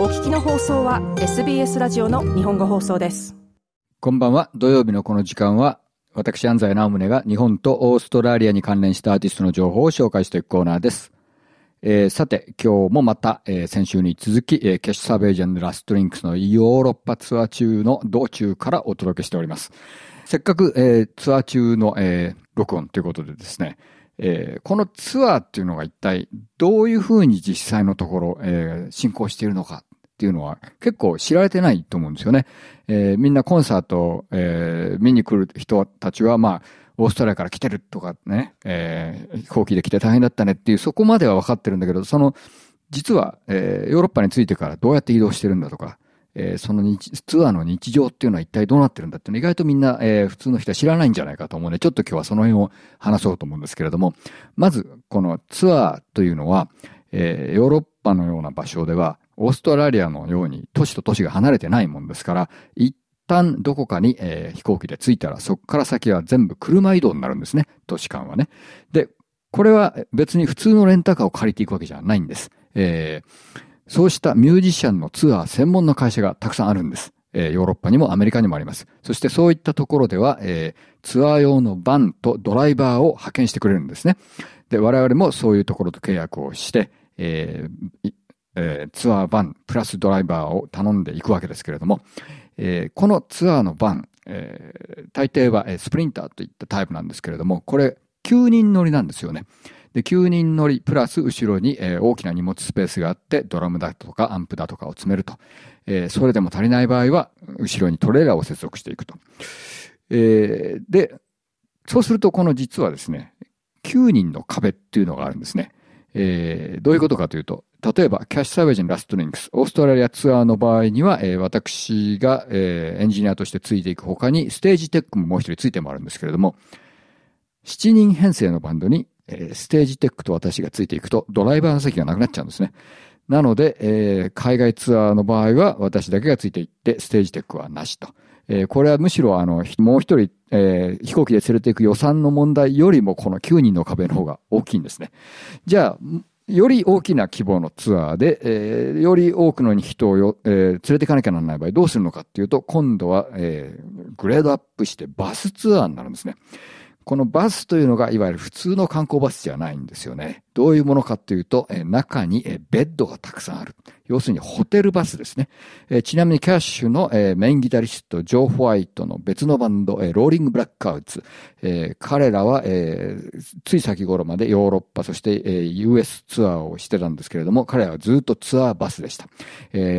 お聞きの放送は SBS ラジオの日本語放送です。こんばんは。土曜日のこの時間は私安西直宗が日本とオーストラリアに関連したアーティストの情報を紹介していくコーナーです。えー、さて、今日もまた、えー、先週に続き、えー、キャッシュサーベージャンラストリンクスのヨーロッパツアー中の道中からお届けしております。せっかく、えー、ツアー中の、えー、録音ということでですね、えー、このツアーっていうのが一体どういうふうに実際のところ、えー、進行しているのかっていうのは結構知られてないと思うんですよね。えー、みんなコンサート、えー、見に来る人たちは、まあ、オーストラリアから来てるとかね、えー、飛行機で来て大変だったねっていう、そこまでは分かってるんだけど、その、実は、えー、ヨーロッパに着いてからどうやって移動してるんだとか、えー、そのツアーの日常っていうのは一体どうなってるんだっていうの意外とみんな、えー、普通の人は知らないんじゃないかと思うので、ちょっと今日はその辺を話そうと思うんですけれども、まず、このツアーというのは、えー、ヨーロッパのような場所では、オーストラリアのように都市と都市が離れてないもんですから、一旦どこかに、えー、飛行機で着いたら、そこから先は全部車移動になるんですね。都市間はね。で、これは別に普通のレンタカーを借りていくわけじゃないんです。えーそうしたミュージシャンのツアー専門の会社がたくさんあるんです。えー、ヨーロッパにもアメリカにもあります。そしてそういったところでは、えー、ツアー用のバンとドライバーを派遣してくれるんですね。で、我々もそういうところと契約をして、えーえー、ツアーバンプラスドライバーを頼んでいくわけですけれども、えー、このツアーのバン、えー、大抵はスプリンターといったタイプなんですけれども、これ9人乗りなんですよね。で、9人乗りプラス後ろに、えー、大きな荷物スペースがあって、ドラムだとかアンプだとかを詰めると。えー、それでも足りない場合は、後ろにトレーラーを接続していくと。えー、で、そうするとこの実はですね、9人の壁っていうのがあるんですね。えー、どういうことかというと、例えば、キャッシュサーベージンラストリンクス、オーストラリアツアーの場合には、えー、私が、えー、エンジニアとしてついていく他に、ステージテックももう一人ついてもあるんですけれども、7人編成のバンドにえー、ステージテックと私がついていくと、ドライバーの席がなくなっちゃうんですね。なので、えー、海外ツアーの場合は私だけがついていって、ステージテックはなしと。えー、これはむしろあの、もう一人、えー、飛行機で連れていく予算の問題よりもこの9人の壁の方が大きいんですね。じゃあ、より大きな規模のツアーで、えー、より多くの人をよ、えー、連れていかなきゃならない場合どうするのかっていうと、今度は、えー、グレードアップしてバスツアーになるんですね。このバスというのがいわゆる普通の観光バスじゃないんですよね。どういうものかというと、中にベッドがたくさんある。要するにホテルバスですね。ちなみにキャッシュのメインギタリスト、ジョー・ホワイトの別のバンド、ローリング・ブラックアウツ。彼らは、つい先頃までヨーロッパ、そして US ツアーをしてたんですけれども、彼らはずっとツアーバスでした。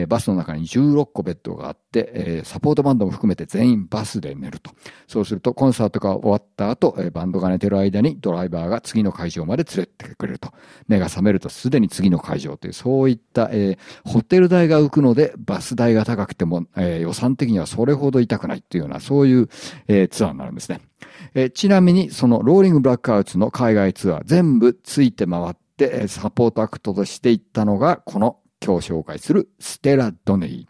バスの中に16個ベッドがあって、サポートバンドも含めて全員バスで寝ると。そうするとコンサートが終わった後、バンドが寝てる間にドライバーが次の会場まで連れてくれると。目が覚めるとすでに次の会場という、そういった、えー、ホテル代が浮くので、バス代が高くても、えー、予算的にはそれほど痛くないっていうような、そういう、えー、ツアーになるんですね。えー、ちなみに、そのローリングブラックアウツの海外ツアー、全部ついて回って、サポートアクトとしていったのが、この今日紹介するステラ・ドネリ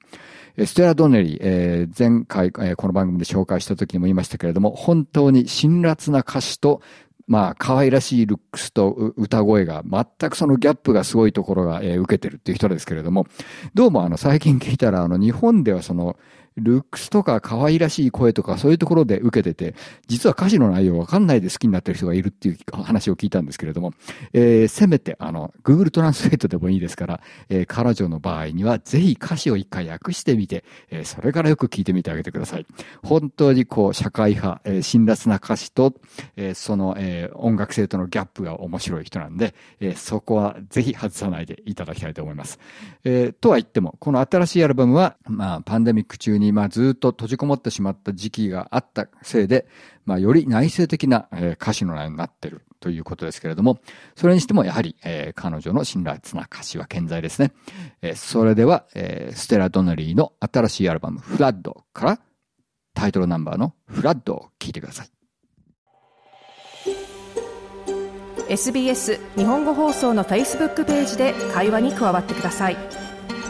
ー。ステラ・ドネリー、えー、前回、えー、この番組で紹介した時にも言いましたけれども、本当に辛辣な歌詞とまあ、可愛らしいルックスと歌声が、全くそのギャップがすごいところが、えー、受けてるっていう人ですけれども、どうもあの、最近聞いたら、あの、日本ではその、ルックスとか可愛らしい声とかそういうところで受けてて、実は歌詞の内容わかんないで好きになってる人がいるっていう話を聞いたんですけれども、えー、せめて、あの、Google トランスレートでもいいですから、えー、彼女の場合にはぜひ歌詞を一回訳してみて、えー、それからよく聞いてみてあげてください。本当にこう、社会派、えー、辛辣な歌詞と、えー、その、えー、音楽性とのギャップが面白い人なんで、えー、そこはぜひ外さないでいただきたいと思います。えー、とは言っても、この新しいアルバムは、まあ、パンデミック中に、まあ、ずっと閉じこもってしまった時期があったせいで、まあ、より内省的な、え歌詞の内容になってるということですけれども、それにしてもやはり、え、彼女の辛辣な歌詞は健在ですね。えー、それでは、えー、ステラ・ドナリーの新しいアルバム、フラッドからタイトルナンバーのフラッドを聴いてください。SBS 日本語放送の Facebook ページで会話に加わってください。